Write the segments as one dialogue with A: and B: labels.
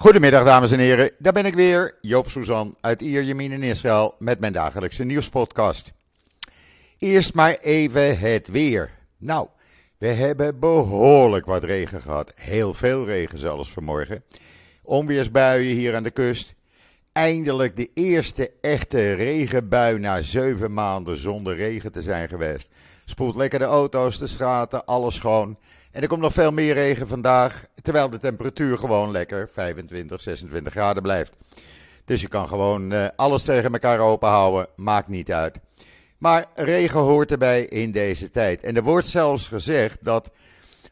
A: Goedemiddag dames en heren, daar ben ik weer, Joop Suzan uit Ierjemien in Israël met mijn dagelijkse nieuwspodcast. Eerst maar even het weer. Nou, we hebben behoorlijk wat regen gehad, heel veel regen zelfs vanmorgen. Onweersbuien hier aan de kust. Eindelijk de eerste echte regenbui na zeven maanden zonder regen te zijn geweest. Spoelt lekker de auto's, de straten, alles schoon. En er komt nog veel meer regen vandaag, terwijl de temperatuur gewoon lekker 25, 26 graden blijft. Dus je kan gewoon uh, alles tegen elkaar openhouden, maakt niet uit. Maar regen hoort erbij in deze tijd. En er wordt zelfs gezegd dat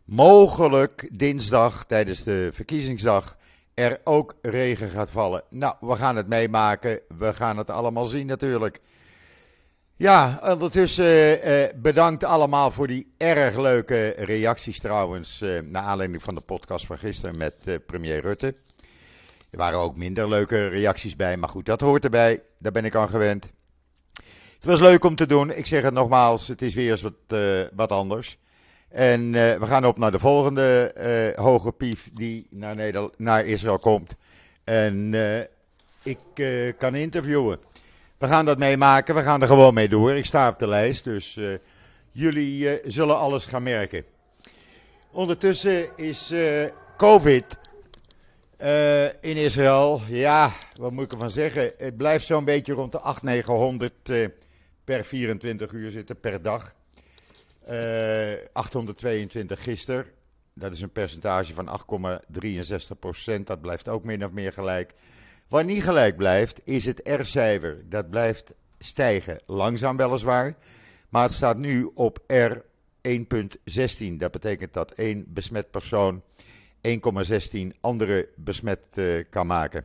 A: mogelijk dinsdag tijdens de verkiezingsdag er ook regen gaat vallen. Nou, we gaan het meemaken. We gaan het allemaal zien natuurlijk. Ja, ondertussen uh, bedankt allemaal voor die erg leuke reacties trouwens. Uh, naar aanleiding van de podcast van gisteren met premier Rutte. Er waren ook minder leuke reacties bij, maar goed, dat hoort erbij. Daar ben ik aan gewend. Het was leuk om te doen. Ik zeg het nogmaals, het is weer eens wat, wat anders. En we gaan op naar de volgende hoge pief die naar, naar Israël komt. En ik kan interviewen. We gaan dat meemaken, we gaan er gewoon mee door. Ik sta op de lijst, dus uh, jullie uh, zullen alles gaan merken. Ondertussen is uh, COVID in Israël, ja, wat moet ik ervan zeggen? Het blijft zo'n beetje rond de 800, 900 per 24 uur zitten per dag. 822 gisteren, dat is een percentage van 8,63 procent, dat blijft ook min of meer gelijk. Wat niet gelijk blijft, is het R-cijfer. Dat blijft stijgen. Langzaam weliswaar. Maar het staat nu op R 1,16. Dat betekent dat één besmet persoon 1,16 andere besmet uh, kan maken.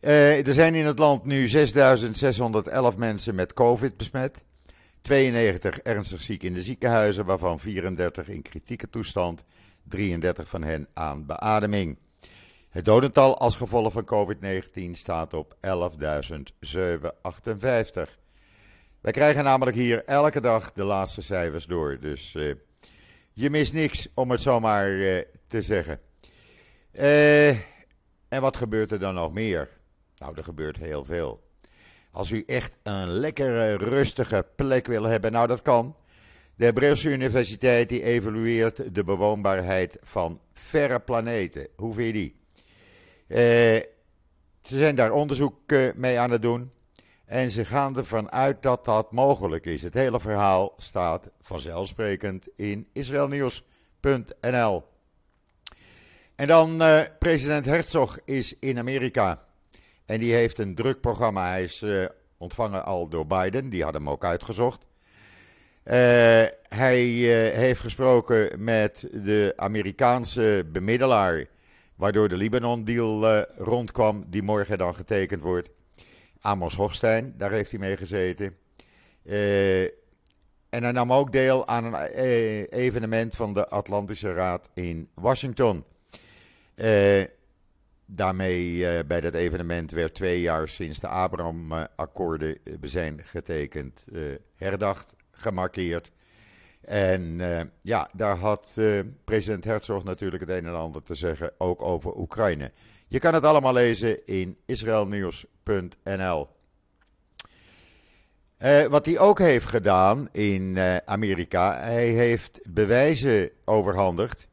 A: Uh, er zijn in het land nu 6.611 mensen met COVID besmet. 92 ernstig ziek in de ziekenhuizen, waarvan 34 in kritieke toestand. 33 van hen aan beademing. Het dodental als gevolg van COVID-19 staat op 11.758. Wij krijgen namelijk hier elke dag de laatste cijfers door. Dus uh, je mist niks, om het zomaar uh, te zeggen. Uh, en wat gebeurt er dan nog meer? Nou, er gebeurt heel veel. Als u echt een lekkere, rustige plek wil hebben, nou dat kan. De Hebreeuwse Universiteit die evalueert de bewoonbaarheid van verre planeten. Hoe vind je die? Uh, ze zijn daar onderzoek uh, mee aan het doen. En ze gaan ervan uit dat dat mogelijk is. Het hele verhaal staat vanzelfsprekend in israelnieuws.nl. En dan uh, president Herzog is in Amerika. En die heeft een druk programma. Hij is ontvangen al door Biden. Die had hem ook uitgezocht. hij heeft gesproken met de Amerikaanse bemiddelaar Waardoor de Libanon-deal uh, rondkwam, die morgen dan getekend wordt. Amos Hochstein, daar heeft hij mee gezeten. Uh, en hij nam ook deel aan een uh, evenement van de Atlantische Raad in Washington. daarmee, bij dat evenement, werd twee jaar sinds de Abraham-akkoorden zijn getekend, herdacht, gemarkeerd. En uh, ja, daar had uh, president Herzog natuurlijk het een en ander te zeggen, ook over Oekraïne. Je kan het allemaal lezen in israelnieuws.nl. Uh, wat hij ook heeft gedaan in Amerika, hij heeft bewijzen overhandigd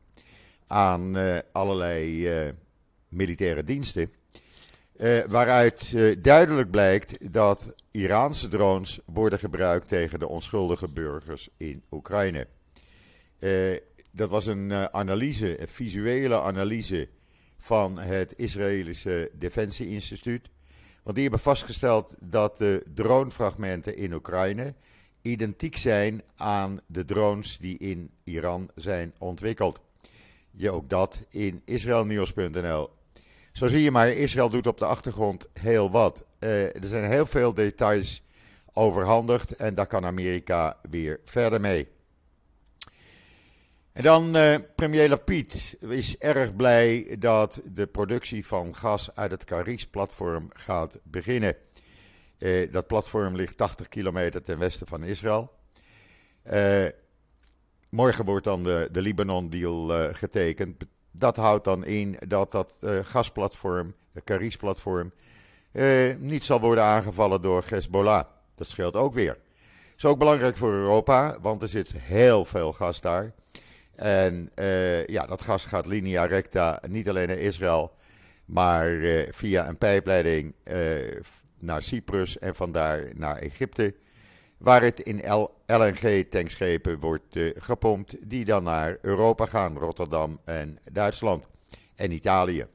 A: aan allerlei militaire diensten. Uh, waaruit uh, duidelijk blijkt dat Iraanse drones worden gebruikt tegen de onschuldige burgers in Oekraïne. Uh, dat was een analyse, een visuele analyse van het Israëlische Defensie-instituut. Want die hebben vastgesteld dat de dronefragmenten in Oekraïne identiek zijn aan de drones die in Iran zijn ontwikkeld. Je ook dat in israelnieuws.nl. Zo zie je maar, Israël doet op de achtergrond heel wat. Uh, er zijn heel veel details overhandigd en daar kan Amerika weer verder mee. En dan uh, premier Lapid is erg blij dat de productie van gas uit het Karis-platform gaat beginnen. Uh, dat platform ligt 80 kilometer ten westen van Israël. morgen wordt dan de, de Libanon-deal getekend dat houdt dan in dat dat gasplatform, het Caris-platform, niet zal worden aangevallen door Hezbollah. Dat scheelt ook weer. Is ook belangrijk voor Europa, want er zit heel veel gas daar. En ja, dat gas gaat linea recta niet alleen naar Israël, maar via een pijpleiding naar Cyprus en vandaar naar Egypte. Waar het in LNG-tankschepen wordt uh, gepompt, die dan naar Europa gaan, Rotterdam en Duitsland en Italië.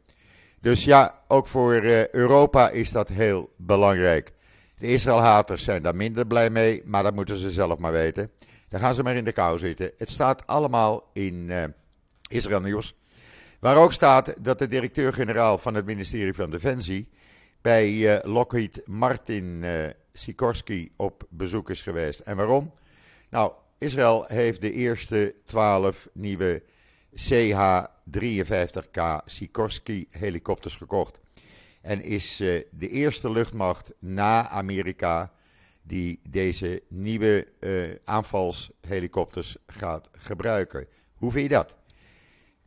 A: Dus ja, ook voor uh, Europa is dat heel belangrijk. De Israëlhaters zijn daar minder blij mee, maar dat moeten ze zelf maar weten. Dan gaan ze maar in de kou zitten. Het staat allemaal in uh, Israël Nieuws. Waar ook staat dat de directeur-generaal van het ministerie van Defensie bij uh, Lockheed Martin uh, Sikorsky op bezoek is geweest. En waarom? Nou, Israël heeft de eerste 12 nieuwe CH-53K Sikorsky helikopters gekocht. En is uh, de eerste luchtmacht na Amerika die deze nieuwe aanvalshelikopters gaat gebruiken. Hoe vind je dat?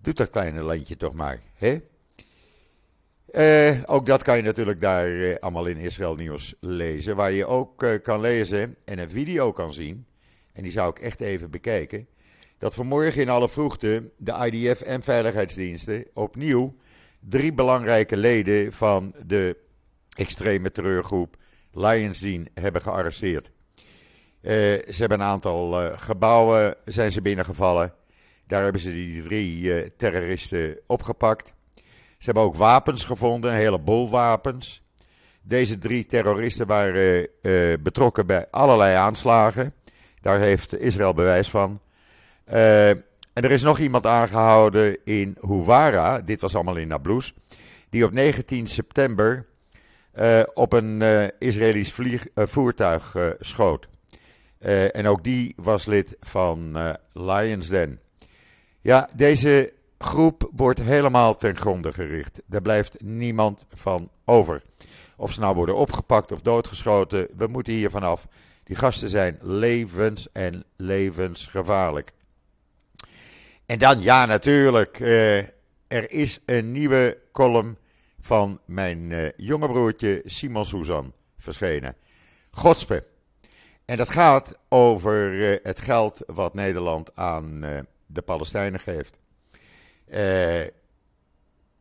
A: Doet dat kleine landje toch maar, hè? Uh, ook dat kan je natuurlijk daar uh, allemaal in Israël Nieuws lezen. Waar je ook uh, kan lezen en een video kan zien. En die zou ik echt even bekijken. Dat vanmorgen in alle vroegte de IDF en veiligheidsdiensten opnieuw drie belangrijke leden van de extreme terreurgroep Lionsden hebben gearresteerd. ze hebben een aantal gebouwen zijn ze binnengevallen. Daar hebben ze die drie terroristen opgepakt. Ze hebben ook wapens gevonden, een heleboel wapens. Deze drie terroristen waren betrokken bij allerlei aanslagen. Daar heeft Israël bewijs van. Uh, en er is nog iemand aangehouden in Huwara, dit was allemaal in Nablus, die op 19 september uh, op een Israëlisch vlieg, voertuig schoot. en ook die was lid van Lions Den. Ja, deze groep wordt helemaal ten gronde gericht. Daar blijft niemand van over. Of ze nou worden opgepakt of doodgeschoten, we moeten hier vanaf. Die gasten zijn levens- en levensgevaarlijk. En dan, ja, natuurlijk, eh, er is een nieuwe column van mijn eh, jonge broertje Simon Suzan verschenen. Godspe. En dat gaat over eh, het geld wat Nederland aan de Palestijnen geeft.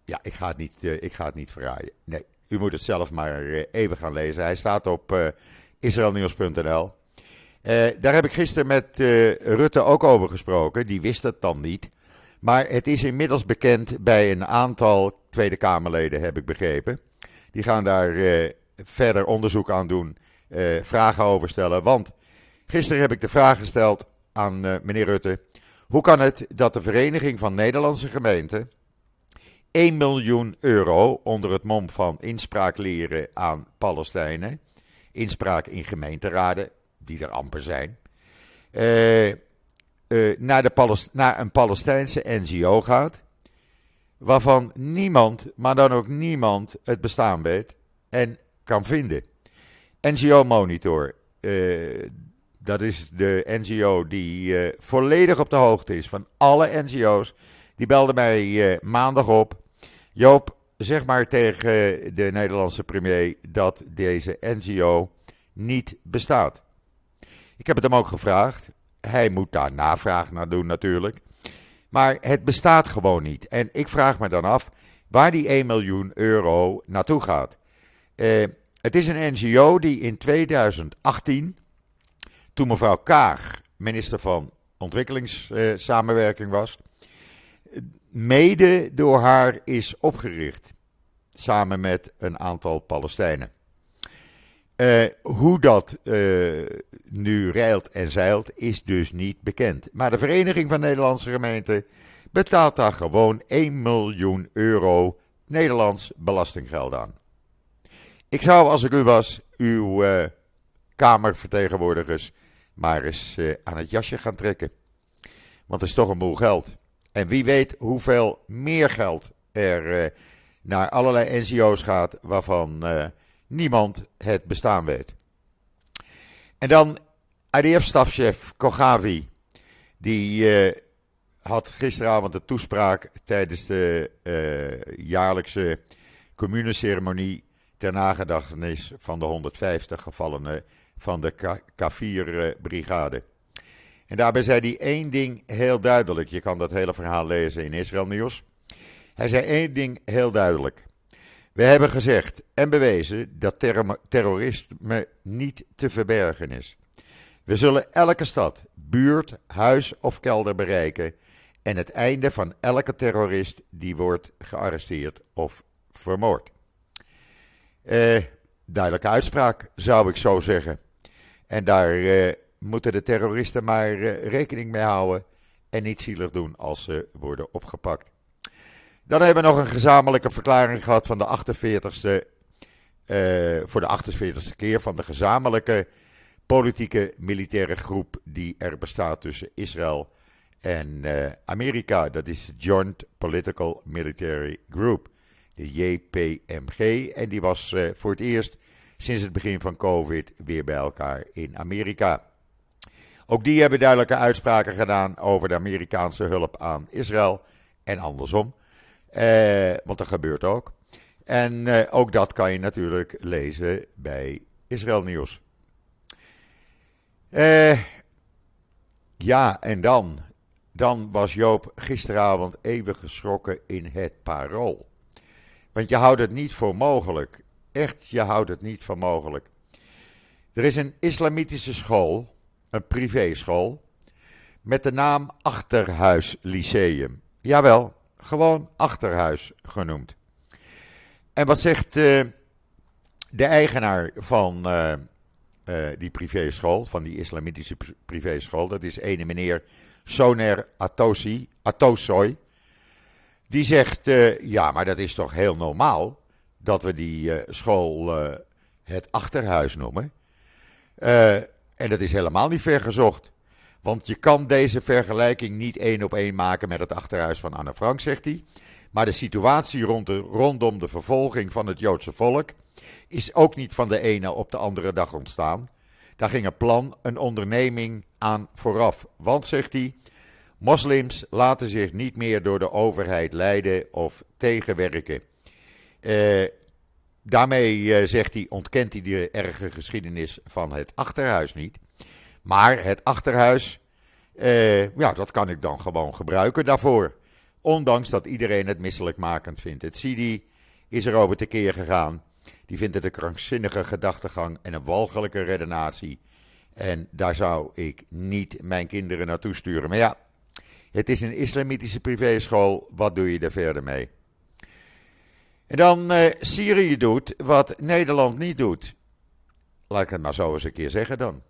A: Ja, ik ga, het niet, ik ga het niet verraaien. Nee, u moet het zelf maar even gaan lezen. Hij staat op israelnieuws.nl. daar heb ik gisteren met Rutte ook over gesproken. Die wist het dan niet. Maar het is inmiddels bekend bij een aantal Tweede Kamerleden, heb ik begrepen. Die gaan daar verder onderzoek aan doen, vragen over stellen. Want gisteren heb ik de vraag gesteld aan meneer Rutte. Hoe kan het dat de Vereniging van Nederlandse Gemeenten 1 miljoen euro onder het mom van inspraak leren aan Palestijnen, inspraak in gemeenteraden, die er amper zijn, uh, uh, naar, naar een Palestijnse NGO gaat, waarvan niemand, maar dan ook niemand, het bestaan weet en kan vinden. NGO Monitor, uh, dat is de NGO die volledig op de hoogte is van alle NGO's. Die belde mij maandag op. Joop, zeg maar tegen de Nederlandse premier dat deze NGO niet bestaat. Ik heb het hem ook gevraagd. Hij moet daar navraag naar doen natuurlijk. Maar het bestaat gewoon niet. En ik vraag me dan af waar die 1 miljoen euro naartoe gaat. Uh, het is een NGO die in 2018 toen mevrouw Kaag minister van Ontwikkelingssamenwerking was, mede door haar is opgericht. Samen met een aantal Palestijnen. Uh, hoe dat uh, nu rijlt en zeilt, is dus niet bekend. Maar de Vereniging van Nederlandse Gemeenten betaalt daar gewoon 1 miljoen euro Nederlands belastinggeld aan. Ik zou, als ik u was, uw uh, Kamervertegenwoordigers maar eens aan het jasje gaan trekken. Want het is toch een boel geld. En wie weet hoeveel meer geld er uh, naar allerlei NGO's gaat waarvan uh, niemand het bestaan weet. En dan IDF-stafchef Kogavi, die had gisteravond een toespraak tijdens de jaarlijkse communeceremonie ter nagedachtenis van de 150 gevallenen van de Kafir-brigade. En daarbij zei hij één ding heel duidelijk. Je kan dat hele verhaal lezen in Israël Nieuws. Hij zei één ding heel duidelijk. We hebben gezegd en bewezen dat terrorisme niet te verbergen is. We zullen elke stad, buurt, huis of kelder bereiken en het einde van elke terrorist die wordt gearresteerd of vermoord. Eh, duidelijke uitspraak, zou ik zo zeggen. En daar eh, moeten de terroristen maar eh, rekening mee houden en niet zielig doen als ze worden opgepakt. Dan hebben we nog een gezamenlijke verklaring gehad van de 48ste, uh, voor de 48ste keer van de gezamenlijke politieke militaire groep die er bestaat tussen Israël en uh, Amerika. Dat is de Joint Political Military Group, de JPMG. En die was voor het eerst sinds het begin van COVID weer bij elkaar in Amerika. Ook die hebben duidelijke uitspraken gedaan over de Amerikaanse hulp aan Israël en andersom. Eh, want dat gebeurt ook. En eh, ook dat kan je natuurlijk lezen bij Israël Nieuws. Eh, ja, en dan. Dan was Joop gisteravond even geschrokken in het parool. Want je houdt het niet voor mogelijk. Echt, je houdt het niet voor mogelijk. Er is een islamitische school, een privéschool, met de naam Achterhuis Lyceum. Jawel, gewoon Achterhuis genoemd. En wat zegt uh, de eigenaar van uh, uh, die privéschool, van die islamitische privéschool, dat is ene meneer Soner Atosi, Atosoy. Die zegt, ja, maar dat is toch heel normaal dat we die school het Achterhuis noemen. En dat is helemaal niet vergezocht. Want je kan deze vergelijking niet één op één maken met het achterhuis van Anne Frank, zegt hij. Maar de situatie rond de, rondom de vervolging van het Joodse volk is ook niet van de ene op de andere dag ontstaan. Daar ging een plan, een onderneming aan vooraf. Want, zegt hij, moslims laten zich niet meer door de overheid leiden of tegenwerken. Eh, daarmee, eh, zegt hij, ontkent hij de erge geschiedenis van het achterhuis niet. Maar het achterhuis, eh, ja, dat kan ik dan gewoon gebruiken daarvoor. Ondanks dat iedereen het misselijkmakend vindt. Het Sidi is erover tekeer gegaan. Die vindt het een krankzinnige gedachtegang en een walgelijke redenatie. En daar zou ik niet mijn kinderen naartoe sturen. Maar ja, het is een islamitische privéschool. Wat doe je er verder mee? En dan uh, Syrië doet wat Nederland niet doet. Laat ik het maar zo eens een keer zeggen dan.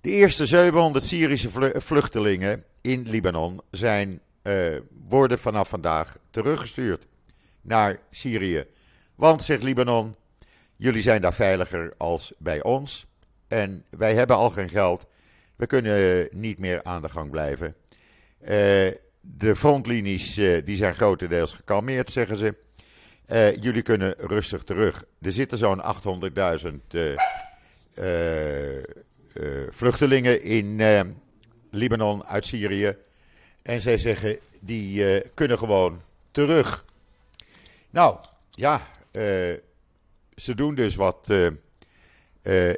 A: De eerste 700 Syrische vluchtelingen in Libanon zijn, uh, worden vanaf vandaag teruggestuurd naar Syrië. Want, zegt Libanon, jullie zijn daar veiliger als bij ons. En wij hebben al geen geld. We kunnen niet meer aan de gang blijven. De frontlinies die zijn grotendeels gekalmeerd, zeggen ze. Jullie kunnen rustig terug. Er zitten zo'n 800.000 uh, vluchtelingen in Libanon uit Syrië. En zij zeggen, die kunnen gewoon terug. Nou, ja, ze doen dus wat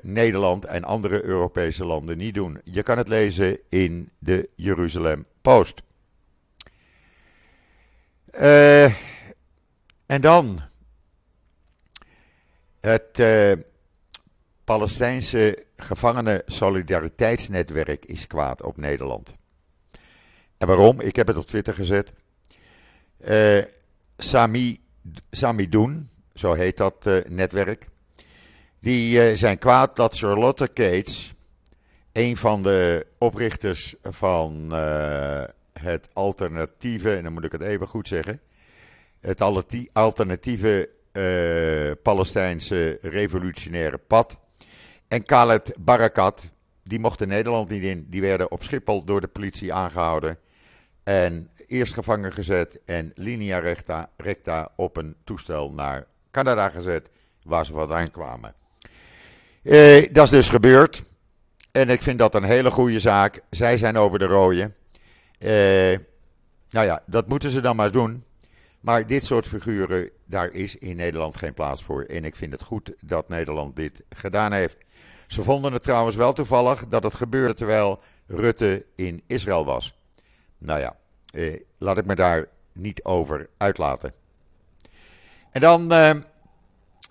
A: Nederland en andere Europese landen niet doen. Je kan het lezen in de Jeruzalem Post. En dan het Palestijnse gevangenen solidariteitsnetwerk is kwaad op Nederland. En waarom? Ik heb het op Twitter gezet. Uh, Sami, Sami Doen, zo heet dat uh, netwerk. Die zijn kwaad dat Charlotte Cates, een van de oprichters van het alternatieve, en dan moet ik het even goed zeggen, het alternatieve Palestijnse revolutionaire pad, en Khaled Barakat, die mochten Nederland niet in. Die werden op Schiphol door de politie aangehouden. En eerst gevangen gezet en linea recta, recta op een toestel naar Canada gezet, waar ze vandaan kwamen. Eh, dat is dus gebeurd. En ik vind dat een hele goede zaak. Zij zijn over de rode. nou ja, dat moeten ze dan maar doen. Maar dit soort figuren, daar is in Nederland geen plaats voor. En ik vind het goed dat Nederland dit gedaan heeft. Ze vonden het trouwens wel toevallig dat het gebeurde terwijl Rutte in Israël was. Nou ja, eh, laat ik me daar niet over uitlaten. En dan eh,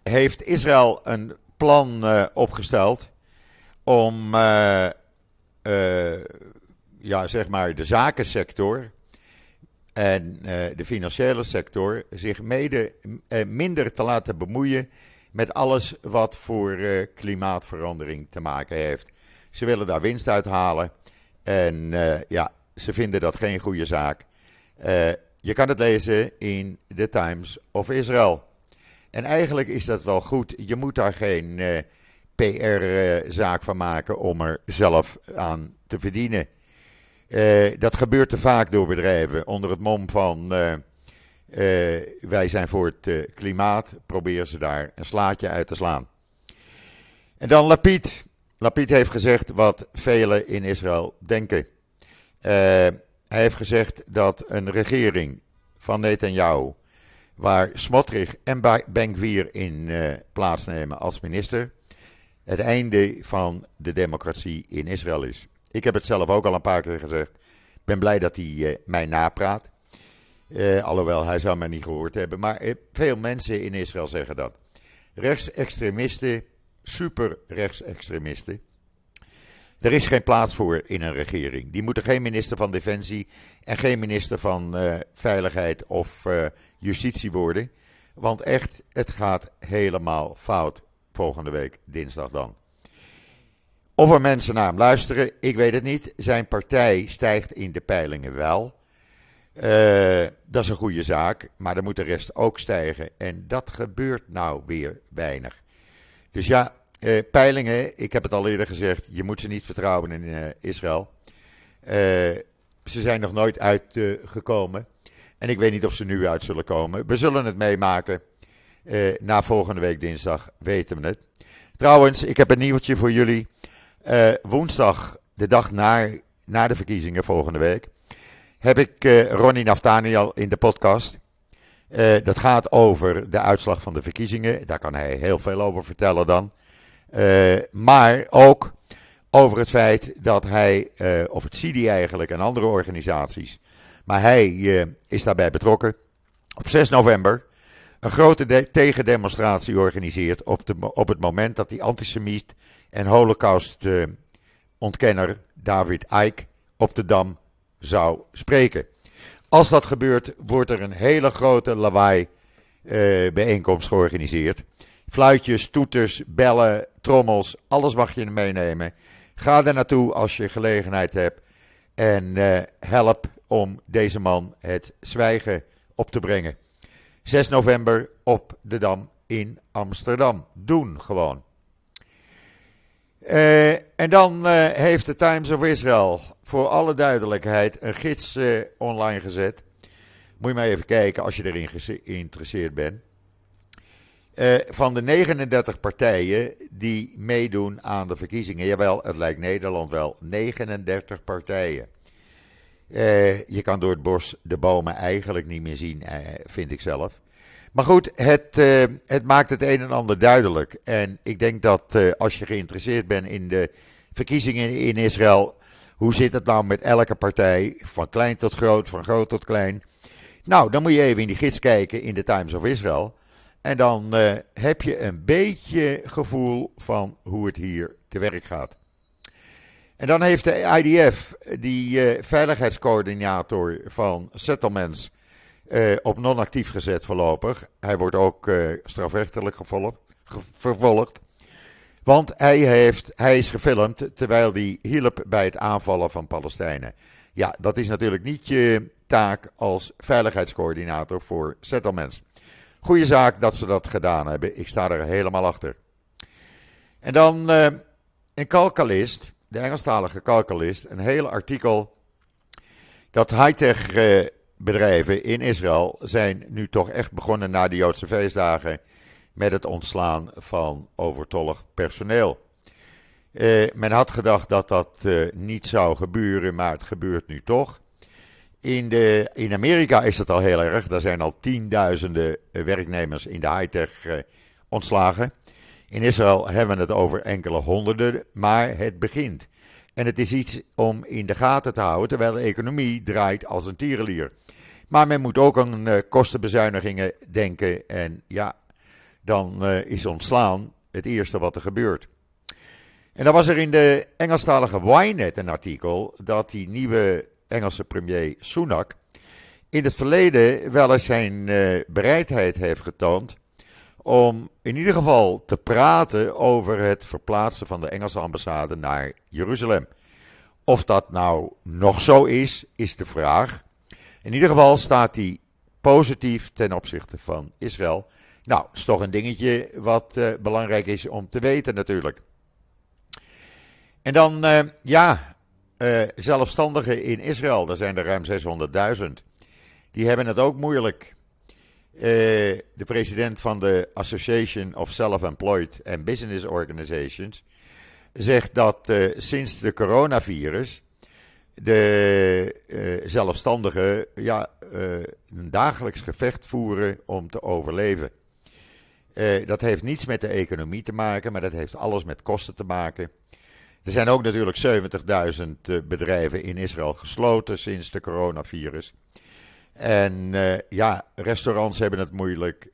A: heeft Israël een plan eh, opgesteld om eh, eh, ja, zeg maar de zakensector en eh, de financiële sector zich mede, minder te laten bemoeien met alles wat voor klimaatverandering te maken heeft. Ze willen daar winst uithalen en ja, ze vinden dat geen goede zaak. je kan het lezen in The Times of Israel. En eigenlijk is dat wel goed. Je moet daar geen eh, PR-zaak van maken om er zelf aan te verdienen. Uh, dat gebeurt te vaak door bedrijven onder het mom van uh, wij zijn voor het klimaat, proberen ze daar een slaatje uit te slaan. En dan Lapid. Lapid heeft gezegd wat velen in Israël denken. hij heeft gezegd dat een regering van Netanyahu waar Smotrich en Ben-Gvir in plaatsnemen als minister, het einde van de democratie in Israël is. Ik heb het zelf ook al een paar keer gezegd. Ik ben blij dat hij uh, mij napraat. Uh, alhoewel, hij zou mij niet gehoord hebben. Maar veel mensen in Israël zeggen dat. Rechtsextremisten, super rechtsextremisten, er is geen plaats voor in een regering. Die moeten geen minister van Defensie en geen minister van Veiligheid of Justitie worden. Want echt, het gaat helemaal fout volgende week, dinsdag dan. Of er mensen naar hem luisteren, ik weet het niet. Zijn partij stijgt in de peilingen wel. Uh, dat is een goede zaak, maar dan moet de rest ook stijgen. En dat gebeurt nou weer weinig. Dus ja, uh, peilingen, ik heb het al eerder gezegd, je moet ze niet vertrouwen in uh, Israël. Ze zijn nog nooit uitgekomen. en ik weet niet of ze nu uit zullen komen. We zullen het meemaken. na volgende week dinsdag weten we het. Trouwens, ik heb een nieuwtje voor jullie. Woensdag, de dag na, na de verkiezingen volgende week, heb ik Ronnie Naftaniel in de podcast. dat gaat over de uitslag van de verkiezingen. Daar kan hij heel veel over vertellen dan. Uh, maar ook over het feit dat hij, uh, of het CIDI eigenlijk en andere organisaties, maar hij uh, is daarbij betrokken, op 6 november een grote tegendemonstratie organiseert op, de, op het moment dat die antisemiet en holocaust-ontkenner David Icke op de Dam zou spreken. Als dat gebeurt, wordt er een hele grote lawaai bijeenkomst georganiseerd. Fluitjes, toeters, bellen, trommels, alles mag je meenemen. Ga er naartoe als je gelegenheid hebt. En uh, help om deze man het zwijgen op te brengen. 6 november op de Dam in Amsterdam. Doen gewoon. Uh, en dan uh, heeft de Times of Israel voor alle duidelijkheid een gids online gezet. Moet je maar even kijken als je erin geïnteresseerd bent. Van de 39 partijen die meedoen aan de verkiezingen, jawel, het lijkt Nederland wel, 39 partijen. Uh, je kan door het bos de bomen eigenlijk niet meer zien, uh, vind ik zelf. Maar goed, het, het, maakt het een en ander duidelijk. En ik denk dat als je geïnteresseerd bent in de verkiezingen in Israël, hoe zit het nou met elke partij, van klein tot groot, van groot tot klein. Nou, dan moet je even in die gids kijken in de Times of Israel. En dan heb je een beetje gevoel van hoe het hier te werk gaat. En dan heeft de IDF, die uh, veiligheidscoördinator van settlements, uh, op non-actief gezet voorlopig. Hij wordt ook strafrechtelijk gevolgd, vervolgd. Want hij, heeft, hij is gefilmd terwijl hij hielp bij het aanvallen van Palestijnen. Ja, dat is natuurlijk niet je taak als veiligheidscoördinator voor settlements. Goeie zaak dat ze dat gedaan hebben. Ik sta er helemaal achter. En dan een Calcalist, de Engelstalige Calcalist, een hele artikel dat high-tech uh, bedrijven in Israël zijn nu toch echt begonnen na de Joodse feestdagen met het ontslaan van overtollig personeel. Uh, men had gedacht dat dat niet zou gebeuren, maar het gebeurt nu toch. In, de, in Amerika is het al heel erg. Daar zijn al tienduizenden werknemers in de high-tech ontslagen. In Israël hebben we het over enkele honderden, maar het begint. En het is iets om in de gaten te houden, terwijl de economie draait als een tierenlier. Maar men moet ook aan uh, kostenbezuinigingen denken. En ja, dan uh, is ontslaan het eerste wat er gebeurt. En dan was er in de Engelstalige Ynet een artikel dat die nieuwe Engelse premier Sunak in het verleden wel eens zijn uh, bereidheid heeft getoond om in ieder geval te praten over het verplaatsen van de Engelse ambassade naar Jeruzalem. Of dat nou nog zo is, is de vraag. In ieder geval staat hij positief ten opzichte van Israël. Nou, is toch een dingetje wat uh, belangrijk is om te weten natuurlijk. En dan, uh, ja, uh, zelfstandigen in Israël, daar zijn er ruim 600.000. Die hebben het ook moeilijk. De president van de Association of Self-Employed and Business Organizations zegt dat sinds de coronavirus de uh, zelfstandigen ja, een dagelijks gevecht voeren om te overleven. Dat heeft niets met de economie te maken, maar dat heeft alles met kosten te maken. Er zijn ook natuurlijk 70.000 bedrijven in Israël gesloten sinds de coronavirus. En ja, restaurants hebben het moeilijk.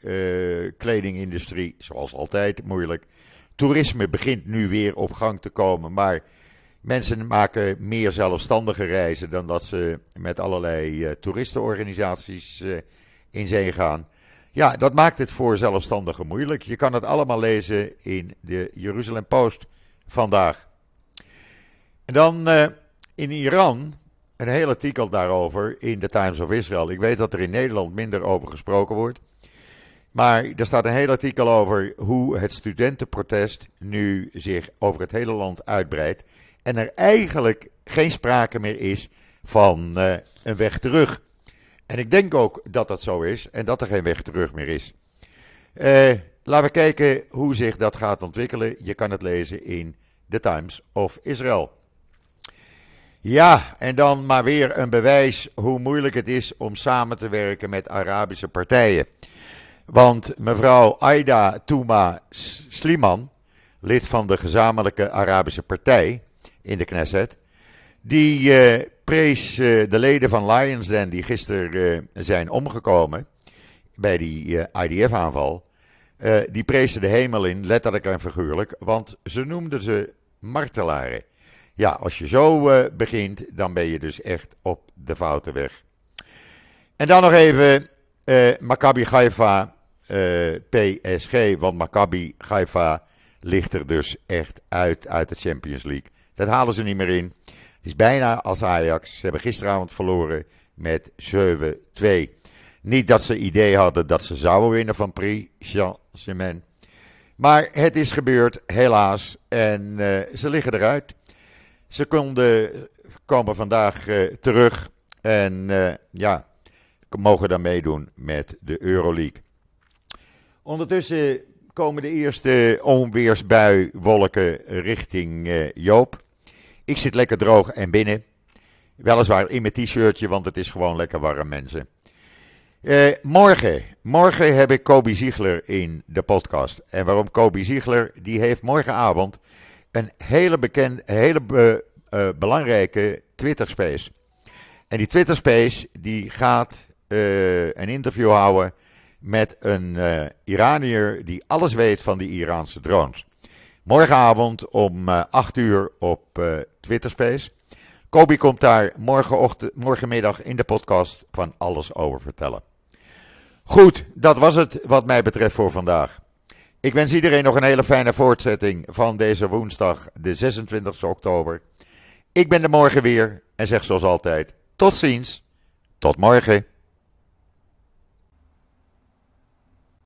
A: kledingindustrie, zoals altijd, moeilijk. Toerisme begint nu weer op gang te komen, maar Mensen maken meer zelfstandige reizen dan dat ze met allerlei uh, toeristenorganisaties in zee gaan. Ja, dat maakt het voor zelfstandigen moeilijk. Je kan het allemaal lezen in de Jeruzalem Post vandaag. En dan in Iran, een heel artikel daarover in de Times of Israel. Ik weet dat er in Nederland minder over gesproken wordt. Maar er staat een heel artikel over hoe het studentenprotest nu zich over het hele land uitbreidt en er eigenlijk geen sprake meer is van uh, een weg terug. En ik denk ook dat dat zo is en dat er geen weg terug meer is. Uh, laten we kijken hoe zich dat gaat ontwikkelen. Je kan het lezen in The Times of Israel. Ja, en dan maar weer een bewijs hoe moeilijk het is om samen te werken met Arabische partijen. Want mevrouw Aida Touma Sliman, lid van de gezamenlijke Arabische Partij, in de Knesset. Die uh, prees uh, de leden van Lions Den die gisteren uh, zijn omgekomen bij die IDF-aanval. die prezen de hemel in, letterlijk en figuurlijk, want ze noemden ze martelaren. Ja, als je zo begint, dan ben je dus echt op de foute weg. En dan nog even Maccabi Haifa PSG, want Maccabi Haifa ligt er dus echt uit uit de Champions League. Dat halen ze niet meer in. Het is bijna als Ajax. Ze hebben gisteravond verloren met 7-2. Niet dat ze idee hadden dat ze zouden winnen van Prix Saint-Germain. Maar het is gebeurd, helaas. En uh, ze liggen eruit. Ze konden, komen vandaag uh, terug. En uh, ja, mogen dan meedoen met de Euroleague. Ondertussen komen de eerste onweersbuiwolken richting Joop. Ik zit lekker droog en binnen. Weliswaar in mijn t-shirtje, want het is gewoon lekker warm, mensen. Morgen, morgen heb ik Kobe Ziegler in de podcast. En waarom Kobe Ziegler? Die heeft morgenavond een hele, bekend, hele uh, belangrijke Twitter Space. En die Twitter Space die gaat uh, een interview houden met een Iranier die alles weet van die Iraanse drones. Morgenavond om 8 uur op Twitterspace. Kobi komt daar morgenochtend, morgenmiddag in de podcast van alles over vertellen. Goed, dat was het wat mij betreft voor vandaag. Ik wens iedereen nog een hele fijne voortzetting van deze woensdag, de 26 oktober. Ik ben er morgen weer en zeg zoals altijd: tot ziens, tot morgen.